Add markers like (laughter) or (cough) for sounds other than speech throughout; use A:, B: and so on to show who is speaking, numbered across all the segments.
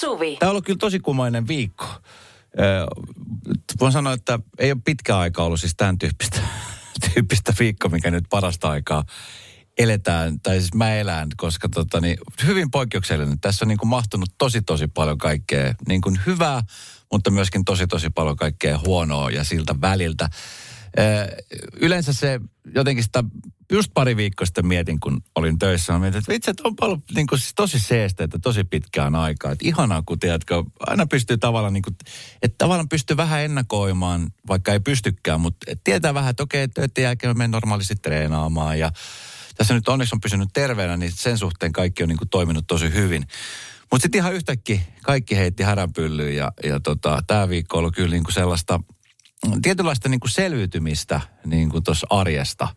A: Suvi.
B: Tämä on ollut kyllä tosi kumainen viikko. Ö, voin sanoa, että ei ole pitkä aika ollut siis tämän tyyppistä, (laughs) tyyppistä viikko, mikä nyt parasta aikaa eletään, tai siis mä elän, koska tota, niin, hyvin poikkeuksellinen. Tässä on niin kuin mahtunut tosi tosi paljon kaikkea niin kuin hyvää, mutta myöskin tosi tosi paljon kaikkea huonoa ja siltä väliltä. Yleensä se jotenkin sitä just pari viikkoa sitten mietin, kun olin töissä, mietin, että vitsi, että on paljon niin kuin, siis tosi seesteitä tosi pitkään aikaa. Että ihanaa, kun tiedätkö, aina pystyy tavallaan, niin kuin, että tavallaan pystyy vähän ennakoimaan, vaikka ei pystykään, mutta tietää vähän, että okei, töiden jälkeen menen normaalisti treenaamaan ja tässä nyt onneksi on pysynyt terveenä, niin sen suhteen kaikki on niin kuin toiminut tosi hyvin. Mutta sitten ihan yhtäkkiä kaikki heitti häränpyllyyn ja, ja tota, tämä viikko ollut kyllä niin kuin sellaista tietynlaista niin kuin selviytymistä niin kuin tuossa arjesta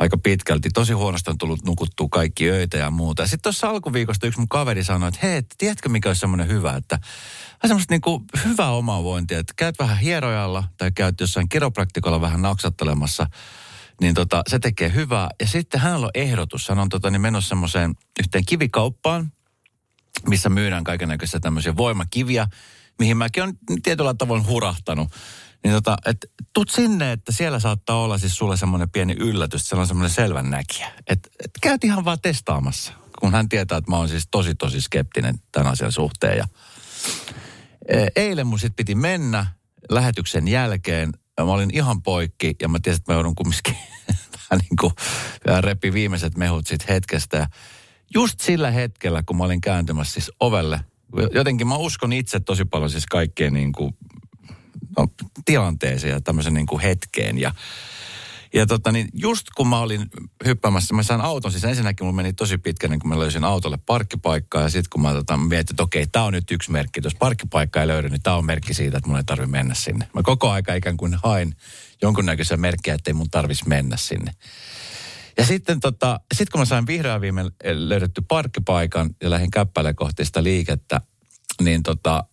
B: aika pitkälti. Tosi huonosti on tullut nukuttua kaikki öitä ja muuta. Sitten tuossa alkuviikosta yksi mun kaveri sanoi, että hei, tiedätkö mikä olisi semmoinen hyvä, että semmoista niinku hyvää omavointia, että käyt vähän hierojalla tai käyt jossain kiropraktikolla vähän naksattelemassa, niin tota, se tekee hyvää. Ja sitten hänellä on ehdotus, hän on tota, niin menossa semmoiseen yhteen kivikauppaan, missä myydään kaikenlaisia tämmöisiä voimakiviä, mihin mäkin on tietyllä tavoin hurahtanut. Niin tota, että tuut sinne, että siellä saattaa olla siis sulle semmoinen pieni yllätys, siellä on semmoinen selvän näkijä. Että et käyt ihan vaan testaamassa, kun hän tietää, että mä oon siis tosi tosi skeptinen tämän asian suhteen. Ja e, eilen mun sit piti mennä lähetyksen jälkeen. Mä olin ihan poikki ja mä tiesin, että mä joudun kumminkin (laughs) niin kuin repi viimeiset mehut sit hetkestä. Ja just sillä hetkellä, kun mä olin kääntymässä siis ovelle, jotenkin mä uskon itse tosi paljon siis kaikkeen niin kuin no, tilanteeseen ja tämmöisen niin kuin hetkeen. Ja, ja tota, niin just kun mä olin hyppäämässä, mä sain auton, siis ensinnäkin mulla meni tosi pitkä, niin kun mä löysin autolle parkkipaikkaa. Ja sitten kun mä tota, mietin, että okei, tämä on nyt yksi merkki. Jos parkkipaikka ei löydy, niin tämä on merkki siitä, että mun ei tarvitse mennä sinne. Mä koko aika ikään kuin hain jonkunnäköisiä merkkiä, että ei mun tarvitsisi mennä sinne. Ja sitten tota, sit kun mä sain vihreän viime löydetty parkkipaikan ja lähdin käppäille kohti sitä liikettä, niin tota,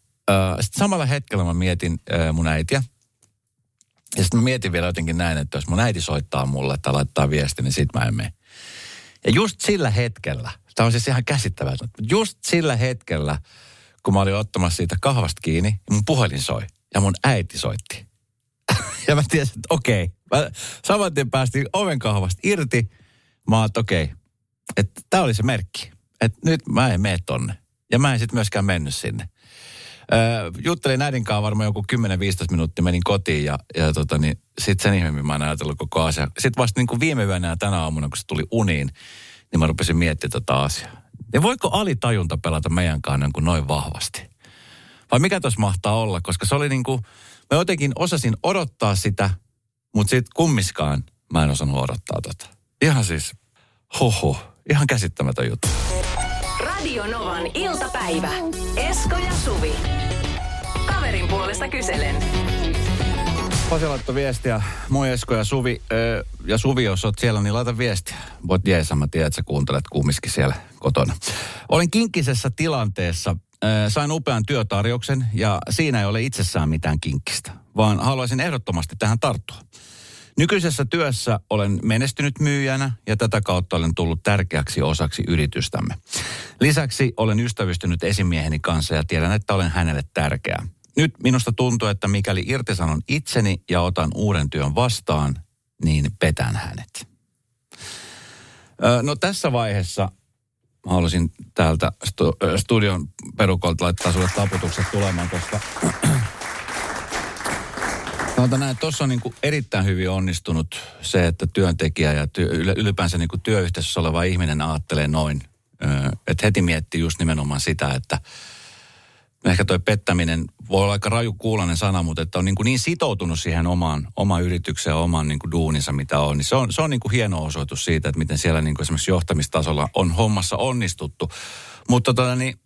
B: sitten samalla hetkellä mä mietin mun äitiä. Ja sitten mä mietin vielä jotenkin näin, että jos mun äiti soittaa mulle tai laittaa viesti, niin sit mä en mene. Ja just sillä hetkellä, tämä on siis ihan käsittämätöntä, just sillä hetkellä, kun mä olin ottamassa siitä kahvasta kiinni, mun puhelin soi ja mun äiti soitti. (laughs) ja mä tiesin, että okei. Mä saman tien päästiin oven kahvasta irti. Mä oon, että okei, että tää oli se merkki. Että nyt mä en mene tonne. Ja mä en sitten myöskään mennyt sinne. Öö, juttelin äidin kanssa varmaan joku 10-15 minuuttia, menin kotiin ja, ja tota, niin, sitten sen ihmeemmin mä en ajatellut koko asia. Sitten vasta niin kuin viime yönä ja tänä aamuna, kun se tuli uniin, niin mä rupesin miettimään tota asiaa. Ja voiko alitajunta pelata meidän kanssa niin kuin noin vahvasti? Vai mikä tuossa mahtaa olla? Koska se oli niin kuin, mä jotenkin osasin odottaa sitä, mutta sitten kummiskaan mä en osannut odottaa tota. Ihan siis, hoho, ihan käsittämätön juttu.
A: Radio Novan iltapäivä. Esko ja Suvi. Kaverin puolesta kyselen.
B: Pasi laittoi viestiä. Moi Esko ja Suvi. Öö, ja Suvi, jos oot siellä, niin laita viestiä. Voit jeesa, mä tiedän, että sä kuuntelet kumminkin siellä kotona. Olin kinkkisessä tilanteessa. Öö, sain upean työtarjouksen ja siinä ei ole itsessään mitään kinkkistä, vaan haluaisin ehdottomasti tähän tarttua. Nykyisessä työssä olen menestynyt myyjänä ja tätä kautta olen tullut tärkeäksi osaksi yritystämme. Lisäksi olen ystävystynyt esimieheni kanssa ja tiedän, että olen hänelle tärkeä. Nyt minusta tuntuu, että mikäli irtisanon itseni ja otan uuden työn vastaan, niin petän hänet. No tässä vaiheessa mä haluaisin täältä studion perukolta laittaa sulle taputukset tulemaan, koska Sanotaan näin, tuossa on niin kuin erittäin hyvin onnistunut se, että työntekijä ja työ, ylipäänsä niin kuin työyhteisössä oleva ihminen ajattelee noin. Että heti miettii just nimenomaan sitä, että ehkä toi pettäminen voi olla aika raju kuulainen sana, mutta että on niin, kuin niin sitoutunut siihen omaan, omaan yritykseen ja omaan niin kuin duuninsa, mitä on. Niin se on, se on niin kuin hieno osoitus siitä, että miten siellä niin kuin esimerkiksi johtamistasolla on hommassa onnistuttu. Mutta tota niin,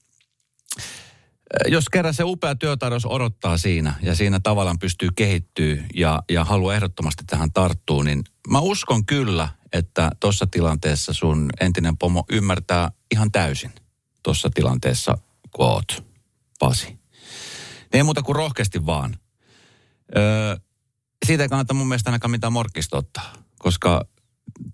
B: jos kerran se upea työtarjous odottaa siinä ja siinä tavallaan pystyy kehittyä ja, ja haluaa ehdottomasti tähän tarttua, niin mä uskon kyllä, että tuossa tilanteessa sun entinen pomo ymmärtää ihan täysin tuossa tilanteessa, kun oot, Pasi. Niin ei muuta kuin rohkeasti vaan. Öö, siitä ei kannata mun mielestä ainakaan mitään morkkista ottaa, koska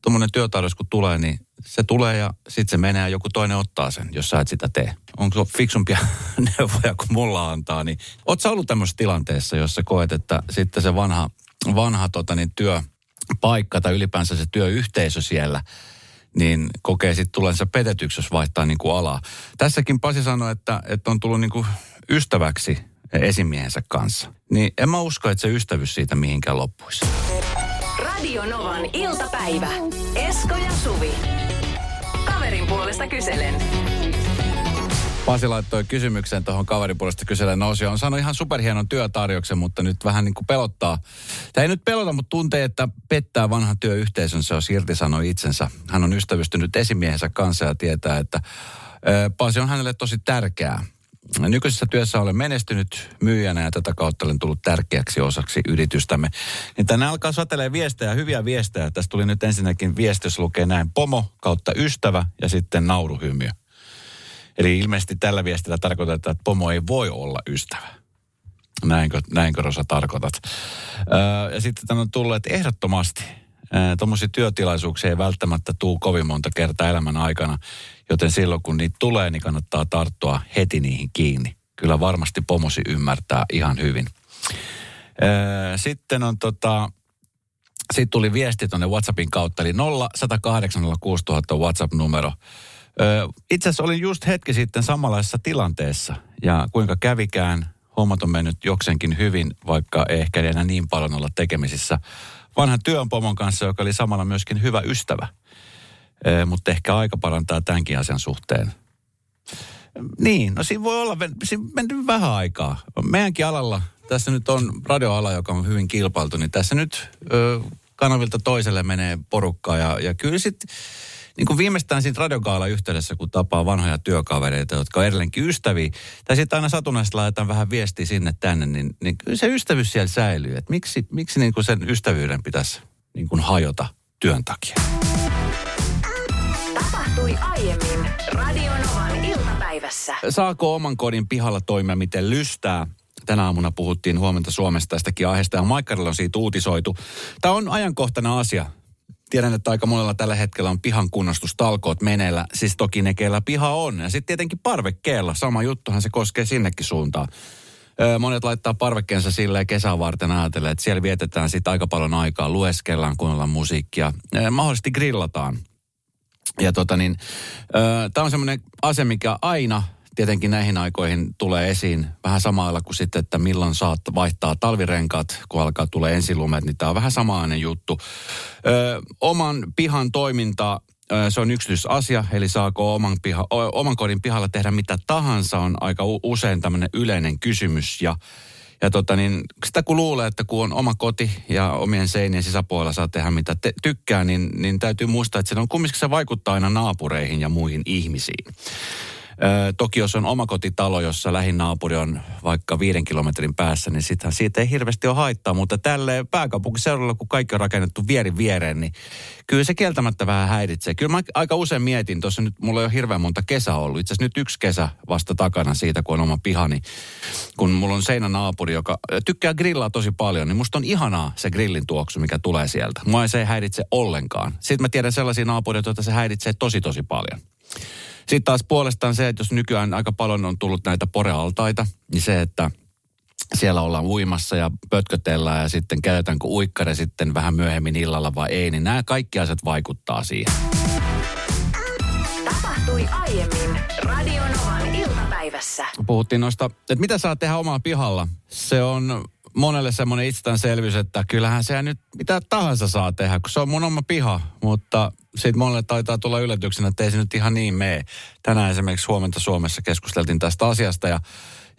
B: tuommoinen työtarjous kun tulee, niin se tulee ja sitten se menee ja joku toinen ottaa sen, jos sä et sitä tee. onko fiksumpia (laughs) neuvoja kuin mulla antaa, niin oot sä ollut tämmöisessä tilanteessa, jossa koet, että sitten se vanha, vanha tota, niin työpaikka tai ylipäänsä se työyhteisö siellä, niin kokee sitten tulensa petetyksi, jos vaihtaa niin kuin alaa. Tässäkin Pasi sanoi, että, että on tullut niin kuin ystäväksi esimiehensä kanssa. Niin en mä usko, että se ystävyys siitä mihinkään loppuisi.
A: Radio Novan iltapäivä. Esko ja Suvi. Puolesta kyselen.
B: Pasi laittoi kysymyksen tuohon kaverin puolesta kyselen nousi. On saanut ihan superhienon työtarjouksen, mutta nyt vähän niin kuin pelottaa. Tämä ei nyt pelota, mutta tuntee, että pettää vanhan työyhteisönsä, jos sanoi itsensä. Hän on ystävystynyt esimiehensä kanssa ja tietää, että Pasi on hänelle tosi tärkeää. Nykyisessä työssä olen menestynyt myyjänä ja tätä kautta olen tullut tärkeäksi osaksi yritystämme. Niin tänne alkaa satelee viestejä, hyviä viestejä. Tästä tuli nyt ensinnäkin viesti, jos lukee näin pomo kautta ystävä ja sitten nauruhymiö. Eli ilmeisesti tällä viestillä tarkoitetaan, että pomo ei voi olla ystävä. Näinkö, näinkö Rosa tarkoitat? Öö, ja sitten tänne on tullut, että ehdottomasti Tuommoisia työtilaisuuksia ei välttämättä tuu kovin monta kertaa elämän aikana, joten silloin kun niitä tulee, niin kannattaa tarttua heti niihin kiinni. Kyllä varmasti pomosi ymmärtää ihan hyvin. Sitten on tota, sitten tuli viesti tuonne WhatsAppin kautta, eli 0108 on WhatsApp-numero. Itse asiassa olin just hetki sitten samanlaisessa tilanteessa, ja kuinka kävikään, hommat on mennyt jokseenkin hyvin, vaikka ei ehkä enää niin paljon olla tekemisissä vanhan työnpomon kanssa, joka oli samalla myöskin hyvä ystävä. E, mutta ehkä aika parantaa tämänkin asian suhteen. Niin, no siinä voi olla, siinä mennyt vähän aikaa. Meidänkin alalla, tässä nyt on radioala, joka on hyvin kilpailtu, niin tässä nyt ö, kanavilta toiselle menee porukkaa ja, ja kyllä sitten niin kuin viimeistään siinä radiokaala yhteydessä, kun tapaa vanhoja työkavereita, jotka on edelleenkin ystäviä, tai sitten aina satunnaisesti laitetaan vähän viestiä sinne tänne, niin, niin kyllä se ystävyys siellä säilyy. Että miksi, miksi niin kuin sen ystävyyden pitäisi niin kuin hajota työn takia?
A: Tapahtui aiemmin Radionovan iltapäivässä.
B: Saako oman kodin pihalla toimia miten lystää? Tänä aamuna puhuttiin huomenta Suomesta tästäkin aiheesta ja Maikkarilla on siitä uutisoitu. Tämä on ajankohtainen asia tiedän, että aika monella tällä hetkellä on pihan kunnostustalkoot meneillä. Siis toki ne, keillä piha on. Ja sitten tietenkin parvekkeella. Sama juttuhan se koskee sinnekin suuntaan. Monet laittaa parvekkeensa silleen kesän varten ajatellen, että siellä vietetään sitten aika paljon aikaa, lueskellaan, kuunnellaan musiikkia. Mahdollisesti grillataan. Ja tota niin, tämä on semmoinen asia, mikä aina tietenkin näihin aikoihin tulee esiin vähän samalla kuin sitten, että milloin saat vaihtaa talvirenkaat, kun alkaa tulee ensilumet, niin tämä on vähän samainen juttu. Ö, oman pihan toiminta, se on yksityisasia, eli saako oman, piha, oman kodin pihalla tehdä mitä tahansa, on aika usein tämmöinen yleinen kysymys ja ja tota niin, sitä kun luulee, että kun on oma koti ja omien seinien sisäpuolella saa tehdä mitä te, tykkää, niin, niin täytyy muistaa, että se on kumminkin se vaikuttaa aina naapureihin ja muihin ihmisiin. Ö, toki jos on omakotitalo, jossa lähin naapuri on vaikka viiden kilometrin päässä, niin sittenhän siitä ei hirveästi ole haittaa. Mutta tälle pääkaupunkiseudulla, kun kaikki on rakennettu vierin viereen, niin kyllä se kieltämättä vähän häiritsee. Kyllä mä aika usein mietin, tuossa nyt mulla ei ole hirveän monta kesä ollut. Itse asiassa nyt yksi kesä vasta takana siitä, kun on oma pihani. Kun mulla on seinänaapuri, joka tykkää grillaa tosi paljon, niin musta on ihanaa se grillin tuoksu, mikä tulee sieltä. Mua se ei häiritse ollenkaan. Sitten mä tiedän sellaisia naapureita, joita se häiritsee tosi tosi paljon. Sitten taas puolestaan se, että jos nykyään aika paljon on tullut näitä porealtaita, niin se, että siellä ollaan uimassa ja pötkötellään ja sitten käytetäänkö uikkare sitten vähän myöhemmin illalla vai ei, niin nämä kaikki asiat vaikuttaa siihen.
A: Tapahtui aiemmin Radionovan iltapäivässä.
B: Puhuttiin noista, että mitä saa tehdä omaa pihalla. Se on monelle semmoinen itsestäänselvyys, että kyllähän se nyt mitä tahansa saa tehdä, kun se on mun oma piha. Mutta sitten monelle taitaa tulla yllätyksenä, että ei se nyt ihan niin mene. Tänään esimerkiksi huomenta Suomessa keskusteltiin tästä asiasta ja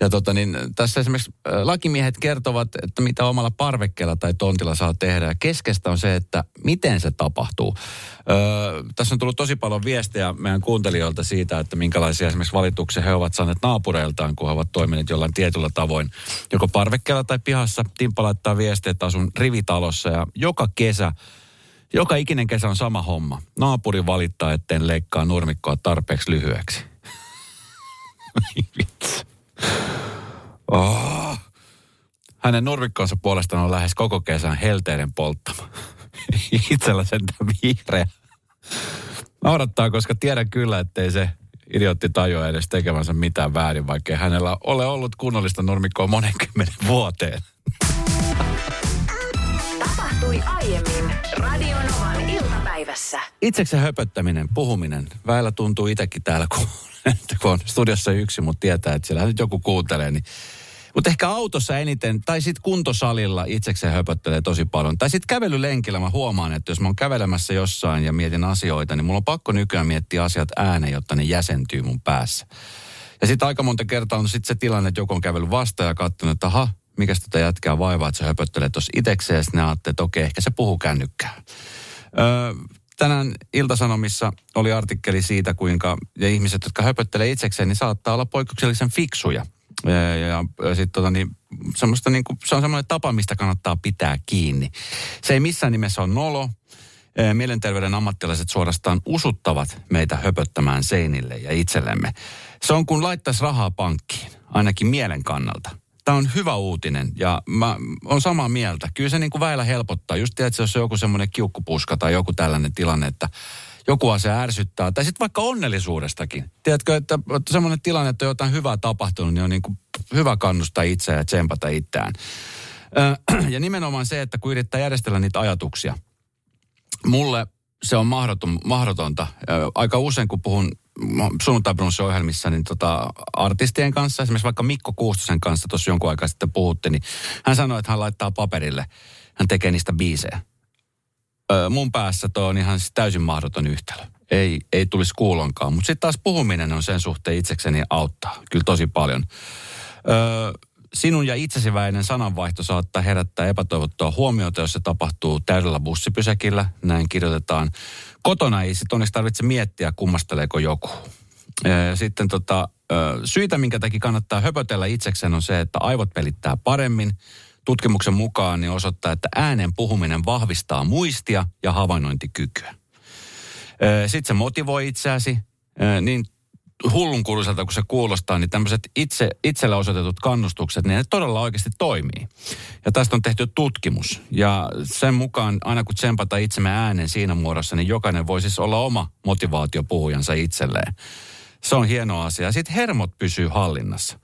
B: ja tota niin, tässä esimerkiksi lakimiehet kertovat, että mitä omalla parvekkeella tai tontilla saa tehdä. Ja keskeistä on se, että miten se tapahtuu. Öö, tässä on tullut tosi paljon viestejä meidän kuuntelijoilta siitä, että minkälaisia esimerkiksi valituksia he ovat saaneet naapureiltaan, kun he ovat toimineet jollain tietyllä tavoin. Joko parvekkeella tai pihassa. Timppa laittaa viestejä, että asun rivitalossa ja joka kesä joka ikinen kesä on sama homma. Naapuri valittaa, etten leikkaa nurmikkoa tarpeeksi lyhyeksi. (laughs) Oh. Hänen nurmikkonsa puolestaan on lähes koko kesän helteiden polttama. (laughs) Itsellä sentään vihreä. Naurattaa, koska tiedän kyllä, ettei se idiotti tajua edes tekevänsä mitään väärin, vaikka hänellä ole ollut kunnollista nurmikkoa monenkymmenen vuoteen.
A: Tapahtui aiemmin Radionovan iltapäivässä.
B: Itseksi höpöttäminen, puhuminen. Väillä tuntuu itsekin täällä, kun, (laughs) kun on studiossa yksi, mutta tietää, että siellä nyt joku kuuntelee, niin mutta ehkä autossa eniten, tai sitten kuntosalilla itsekseen höpöttelee tosi paljon. Tai sitten kävelylenkillä mä huomaan, että jos mä oon kävelemässä jossain ja mietin asioita, niin mulla on pakko nykyään miettiä asiat ääneen, jotta ne jäsentyy mun päässä. Ja sitten aika monta kertaa on sitten se tilanne, että joku on kävellyt vastaan ja katsonut, että aha, mikä tätä jätkää vaivaa, että se höpöttelee tuossa itsekseen. Ja sitten että okei, ehkä se puhuu kännykkää. Öö, tänään Iltasanomissa oli artikkeli siitä, kuinka ja ihmiset, jotka höpöttelee itsekseen, niin saattaa olla poikkeuksellisen fiksuja – ja, ja, ja sit, tota, niin, semmoista, niin kuin, se on semmoinen tapa, mistä kannattaa pitää kiinni. Se ei missään nimessä ole nolo. Mielenterveyden ammattilaiset suorastaan usuttavat meitä höpöttämään seinille ja itsellemme. Se on kuin laittaisi rahaa pankkiin, ainakin mielen kannalta. Tämä on hyvä uutinen ja mä on samaa mieltä. Kyllä se niin kuin väillä helpottaa. Just tiedät, jos on joku semmoinen kiukkupuska tai joku tällainen tilanne, että joku asia ärsyttää. Tai sitten vaikka onnellisuudestakin. Tiedätkö, että, että semmoinen tilanne, että on jotain hyvää tapahtunut, niin on niin kuin hyvä kannustaa itseä ja tsempata itseään. (clears throat) Ja nimenomaan se, että kun yrittää järjestellä niitä ajatuksia. Mulle se on mahdoton, mahdotonta. Aika usein, kun puhun sunnuntaibrunssi-ohjelmissa niin tota, artistien kanssa, esimerkiksi vaikka Mikko Kuustosen kanssa tuossa jonkun aikaa sitten puhutte, niin hän sanoi, että hän laittaa paperille, hän tekee niistä biisejä mun päässä tuo on ihan siis täysin mahdoton yhtälö. Ei, ei tulisi kuulonkaan. Mutta sitten taas puhuminen on sen suhteen itsekseni auttaa kyllä tosi paljon. Ö, sinun ja itsesi väinen sananvaihto saattaa herättää epätoivottua huomiota, jos se tapahtuu täydellä bussipysäkillä. Näin kirjoitetaan. Kotona ei sitten onneksi tarvitse miettiä, kummasteleeko joku. Sitten tota, syitä, minkä takia kannattaa höpötellä itsekseen, on se, että aivot pelittää paremmin – tutkimuksen mukaan niin osoittaa, että äänen puhuminen vahvistaa muistia ja havainnointikykyä. Sitten se motivoi itseäsi, niin hullunkuuluiselta kuin se kuulostaa, niin tämmöiset itse, itselle osoitetut kannustukset, niin ne todella oikeasti toimii. Ja tästä on tehty tutkimus. Ja sen mukaan aina kun tsempata itsemme äänen siinä muodossa, niin jokainen voi siis olla oma motivaatiopuhujansa itselleen. Se on hieno asia. Sitten hermot pysyy hallinnassa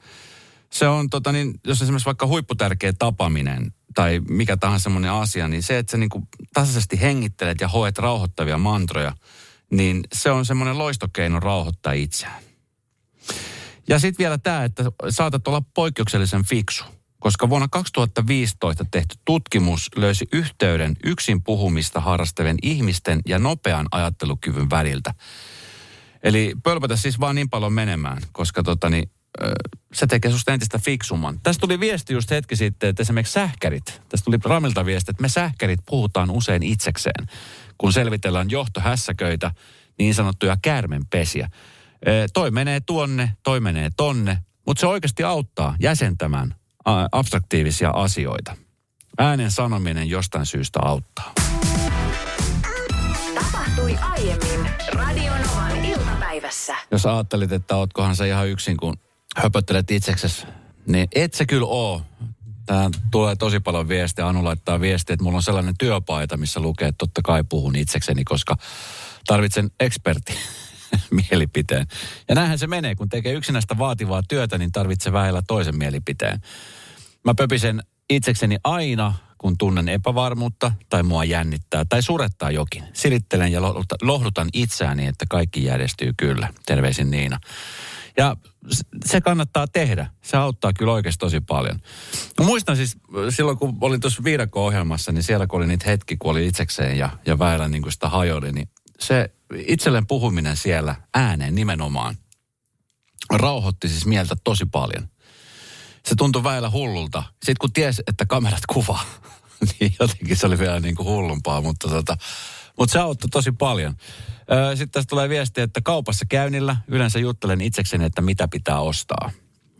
B: se on, tota, niin, jos esimerkiksi vaikka huipputärkeä tapaminen tai mikä tahansa semmoinen asia, niin se, että sä niin kuin tasaisesti hengittelet ja hoet rauhoittavia mantroja, niin se on semmoinen loistokeino rauhoittaa itseään. Ja sitten vielä tämä, että saatat olla poikkeuksellisen fiksu, koska vuonna 2015 tehty tutkimus löysi yhteyden yksin puhumista harrastavien ihmisten ja nopean ajattelukyvyn väliltä. Eli pölpätä siis vaan niin paljon menemään, koska tota, niin, se tekee susta entistä fiksumman. Tästä tuli viesti just hetki sitten, että esimerkiksi sähkärit, tästä tuli Ramilta viesti, että me sähkärit puhutaan usein itsekseen, kun selvitellään johtohässäköitä, niin sanottuja käärmenpesiä. Toi menee tuonne, toi menee tonne, mutta se oikeasti auttaa jäsentämään abstraktiivisia asioita. Äänen sanominen jostain syystä auttaa.
A: Tapahtui aiemmin Radionovan iltapäivässä.
B: Jos ajattelit, että ootkohan se ihan yksin, kun höpöttelet itseksesi, niin et se kyllä oo. Tää tulee tosi paljon viestiä. Anu laittaa viestiä, että mulla on sellainen työpaita, missä lukee, että totta kai puhun itsekseni, koska tarvitsen eksperti (laughs) mielipiteen. Ja näinhän se menee, kun tekee yksinäistä vaativaa työtä, niin tarvitsee vähellä toisen mielipiteen. Mä pöpisen itsekseni aina, kun tunnen epävarmuutta tai mua jännittää tai surettaa jokin. Silittelen ja lohdutan itseäni, että kaikki järjestyy kyllä. Terveisin Niina. Ja se kannattaa tehdä. Se auttaa kyllä oikeasti tosi paljon. Muistan siis silloin, kun olin tuossa viidakko-ohjelmassa, niin siellä kun oli niitä hetki, kun oli itsekseen ja, ja väillä niin kuin sitä hajoli, niin se itselleen puhuminen siellä ääneen nimenomaan rauhoitti siis mieltä tosi paljon. Se tuntui väillä hullulta. Sitten kun ties, että kamerat kuvaa, (laughs) niin jotenkin se oli vielä niin kuin hullumpaa, mutta, tota, mutta se auttoi tosi paljon. Sitten tästä tulee viesti, että kaupassa käynnillä yleensä juttelen itsekseni, että mitä pitää ostaa.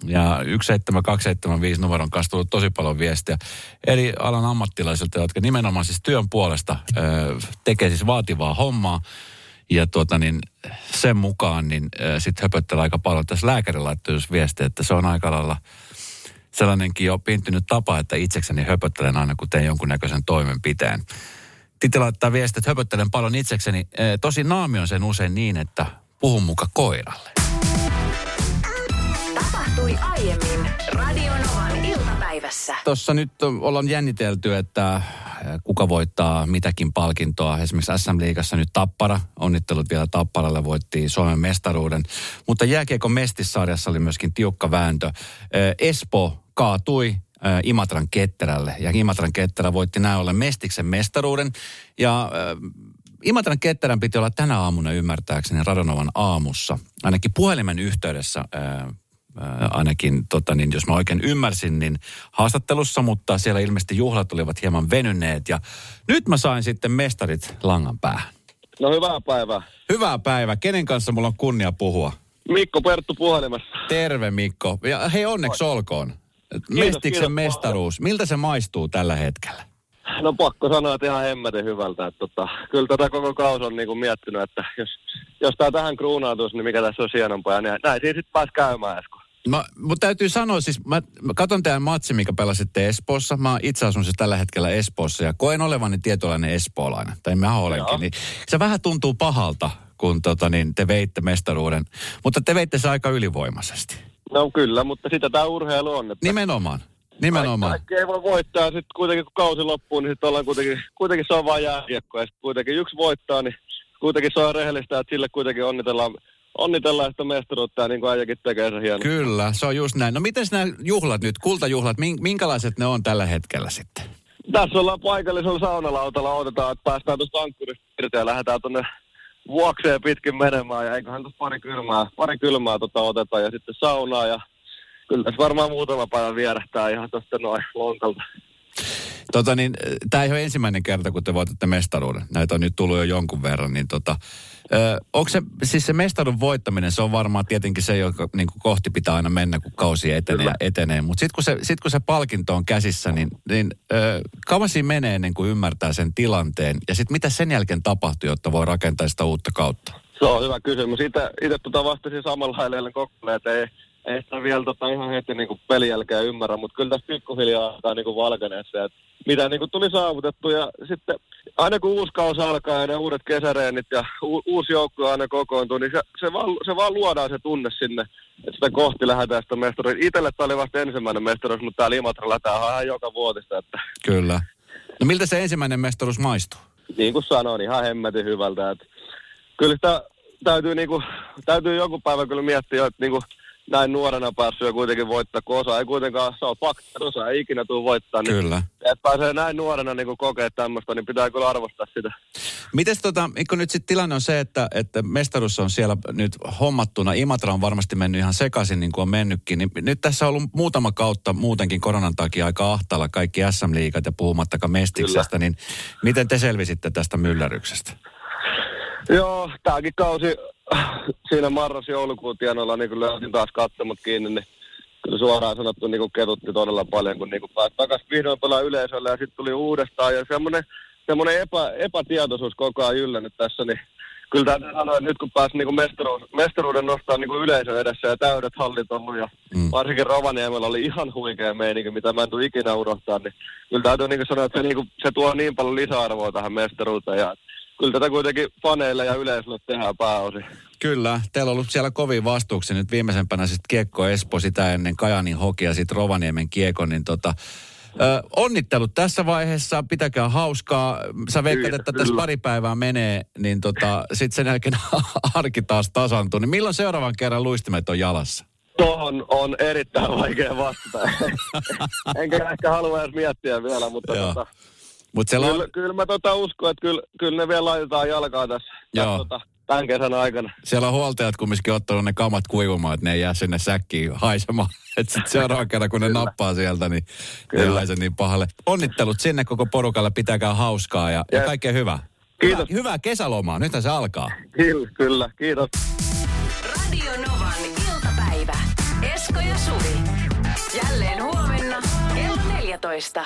B: Ja 17275 numeron kanssa tullut tosi paljon viestiä eri alan ammattilaisilta, jotka nimenomaan siis työn puolesta tekee siis vaativaa hommaa. Ja tuota niin, sen mukaan niin sitten höpöttelee aika paljon. Tässä lääkäri laittoi viesti, että se on aika lailla sellainenkin jo pintynyt tapa, että itsekseni höpöttelen aina, kun teen jonkunnäköisen toimenpiteen. Titi laittaa viestiä, että höpöttelen paljon itsekseni. Tosi naami on sen usein niin, että puhun muka koiralle.
A: tapahtui aiemmin Radionovan iltapäivässä.
B: Tuossa nyt ollaan jännitelty, että äh, kuka voittaa mitäkin palkintoa. Esimerkiksi SM Liigassa nyt Tappara, onnittelut vielä Tapparalle, voitti Suomen mestaruuden. Mutta jääkiekon mestissarjassa oli myöskin tiukka vääntö. Äh, Espo kaatui äh, Imatran ketterälle. Ja Imatran ketterä voitti näin ollen Mestiksen mestaruuden. Ja äh, Imatran ketterän piti olla tänä aamuna ymmärtääkseni Radonovan aamussa. Ainakin puhelimen yhteydessä äh, ainakin, tota, niin, jos mä oikein ymmärsin, niin haastattelussa, mutta siellä ilmeisesti juhlat olivat hieman venyneet. Ja nyt mä sain sitten mestarit langan päähän.
C: No hyvää päivää.
B: Hyvää päivää. Kenen kanssa mulla on kunnia puhua?
C: Mikko Perttu puhelimessa.
B: Terve Mikko. Ja hei onneksi olkoon. Mestiksen
C: kiitos
B: mestaruus. Miltä se maistuu tällä hetkellä?
C: No pakko sanoa, että ihan hemmetin hyvältä. Että tota, kyllä tätä koko kausi on niinku miettinyt, että jos, jos tämä tähän kruunautuisi, niin mikä tässä on hienompaa. Ja näin, siinä sitten pääsi käymään, Esko.
B: Mä, mutta täytyy sanoa, siis mä, mä katson teidän matsi, mikä pelasitte Espoossa. Mä itse asun siis tällä hetkellä Espoossa ja koen olevani tietynlainen espoolainen. Tai mä olenkin.
C: Joo.
B: Niin se vähän tuntuu pahalta, kun tota, niin, te veitte mestaruuden. Mutta te veitte se aika ylivoimaisesti.
C: No kyllä, mutta sitä tämä urheilu on. Että
B: Nimenomaan. Nimenomaan.
C: Kaikki ei voi voittaa, sitten kuitenkin kun kausi loppuu, niin sitten ollaan kuitenkin, kuitenkin se on vain jääkiekko. Ja sitten kuitenkin yksi voittaa, niin kuitenkin se on rehellistä, että sille kuitenkin onnitellaan, onnitellaan sitä mestaruutta ja niin kuin äijäkin tekee se hieno.
B: Kyllä, se on just näin. No miten nämä juhlat nyt, kultajuhlat, min- minkälaiset ne on tällä hetkellä sitten?
C: Tässä ollaan paikallisella saunalautalla, odotetaan, että päästään tuosta ankkurista irti ja lähdetään tuonne vuokseen pitkin menemään. Ja eiköhän tuossa pari kylmää, pari kylmää tota otetaan ja sitten saunaa ja kyllä tässä varmaan muutama päivä vierähtää ihan tuosta noin lonkalta.
B: Tota niin, tämä ei ole ensimmäinen kerta, kun te voitatte mestaruuden. Näitä on nyt tullut jo jonkun verran. Niin tota, ö, onko se, siis se mestarun voittaminen, se on varmaan tietenkin se, joka niin kuin kohti pitää aina mennä, kun kausi etenee ja etenee. Mutta sitten kun, se, sit kun se palkinto on käsissä, niin, niin ö, kauan siinä menee ennen kuin ymmärtää sen tilanteen. Ja sitten mitä sen jälkeen tapahtuu, jotta voi rakentaa sitä uutta kautta?
C: Se on hyvä kysymys. Itse, tota vastasin samalla lailla ajan, että ei, ei sitä vielä tota ihan heti niin pelin jälkeen ymmärrä, mutta kyllä tässä pikkuhiljaa alkaa niin valkenee se, että mitä niin tulee saavutettu ja sitten aina kun uusi kausi alkaa ja ne uudet kesäreenit ja u- uusi joukkue aina kokoontuu, niin se, se, vaan, se vaan luodaan se tunne sinne, että sitä kohti lähdetään sitä mestaruutta. Itelle tämä oli vasta ensimmäinen mestaruus, mutta täällä Imatralla tämä on ihan joka vuotista, että
B: Kyllä. No miltä se ensimmäinen mestaruus maistuu?
C: niin kuin sanoin, ihan hemmetin hyvältä. Että kyllä sitä täytyy, niin kuin, täytyy joku päivä kyllä miettiä, että niin kuin, näin nuorena päässyt jo kuitenkin voittaa, kun osa ei kuitenkaan, se on fakta, osa ei ikinä tule voittaa. Niin,
B: Kyllä.
C: Että pääsee näin nuorena niin kokea tämmöistä, niin pitää kyllä arvostaa sitä.
B: Mites tota, Mikko, nyt sitten tilanne on se, että, että mestaruus on siellä nyt hommattuna. Imatra on varmasti mennyt ihan sekaisin, niin kuin on mennytkin. Niin nyt tässä on ollut muutama kautta muutenkin koronan takia aika ahtaalla kaikki SM-liigat ja puhumattakaan Mestiksestä. Niin miten te selvisitte tästä mylläryksestä?
C: Joo, tämäkin kausi siinä marras-joulukuun tienoilla niin löysin taas katsomut kiinni, niin kyllä suoraan sanottu niin ketutti todella paljon, kun niin pääsi takaisin vihdoin pelaa yleisölle ja sitten tuli uudestaan ja semmoinen, semmoinen epä, epätietoisuus koko ajan yllännyt tässä, niin kyllä täytyy sanoa, että nyt kun pääsi niin mestaruus, mestaruuden nostaa niin yleisö edessä ja täydet hallit ollut ja
B: mm.
C: varsinkin Rovaniemellä oli ihan huikea meininki, mitä mä en tule ikinä unohtaa, niin kyllä täytyy niin sanoa, että se, niin kuin, se tuo niin paljon lisäarvoa tähän mestaruuteen ja kyllä tätä kuitenkin faneille ja yleisölle tehdään pääosin.
B: Kyllä, teillä on ollut siellä kovin vastuuksia nyt viimeisempänä sitten Kiekko Espo, sitä ennen Kajanin hoki ja sitten Rovaniemen Kiekko, niin tota, Ö, onnittelut tässä vaiheessa, pitäkää hauskaa. Sä veikkaat, että tässä pari päivää menee, niin tota, sitten sen jälkeen (laughs) arki taas tasantuu. Niin milloin seuraavan kerran luistimet on jalassa?
C: Tuohon on erittäin vaikea vastata. (laughs) Enkä ehkä halua edes miettiä vielä, mutta
B: Joo.
C: tota,
B: Mutta siellä
C: kyllä,
B: on,
C: kyllä mä tota uskon, että kyllä, kyllä ne vielä laitetaan jalkaa tässä,
B: Joo.
C: tässä tota, tämän kesän aikana.
B: siellä on huoltajat kumminkin ottanut ne kamat kuivumaan, että ne ei jää sinne säkkiin haisemaan. (laughs) Että sitten seuraavan kerran, kun ne
C: Kyllä.
B: nappaa sieltä, niin ne ei
C: Kyllä.
B: haise niin pahalle. Onnittelut sinne koko porukalle, pitäkää hauskaa ja, ja kaikkea hyvää.
C: Kiitos.
B: Hyvää, hyvää kesälomaa, nythän se alkaa.
C: Kyllä, kyllä. Kiitos.
A: Radio Novan iltapäivä. Esko ja Suvi. Jälleen huomenna kello 14.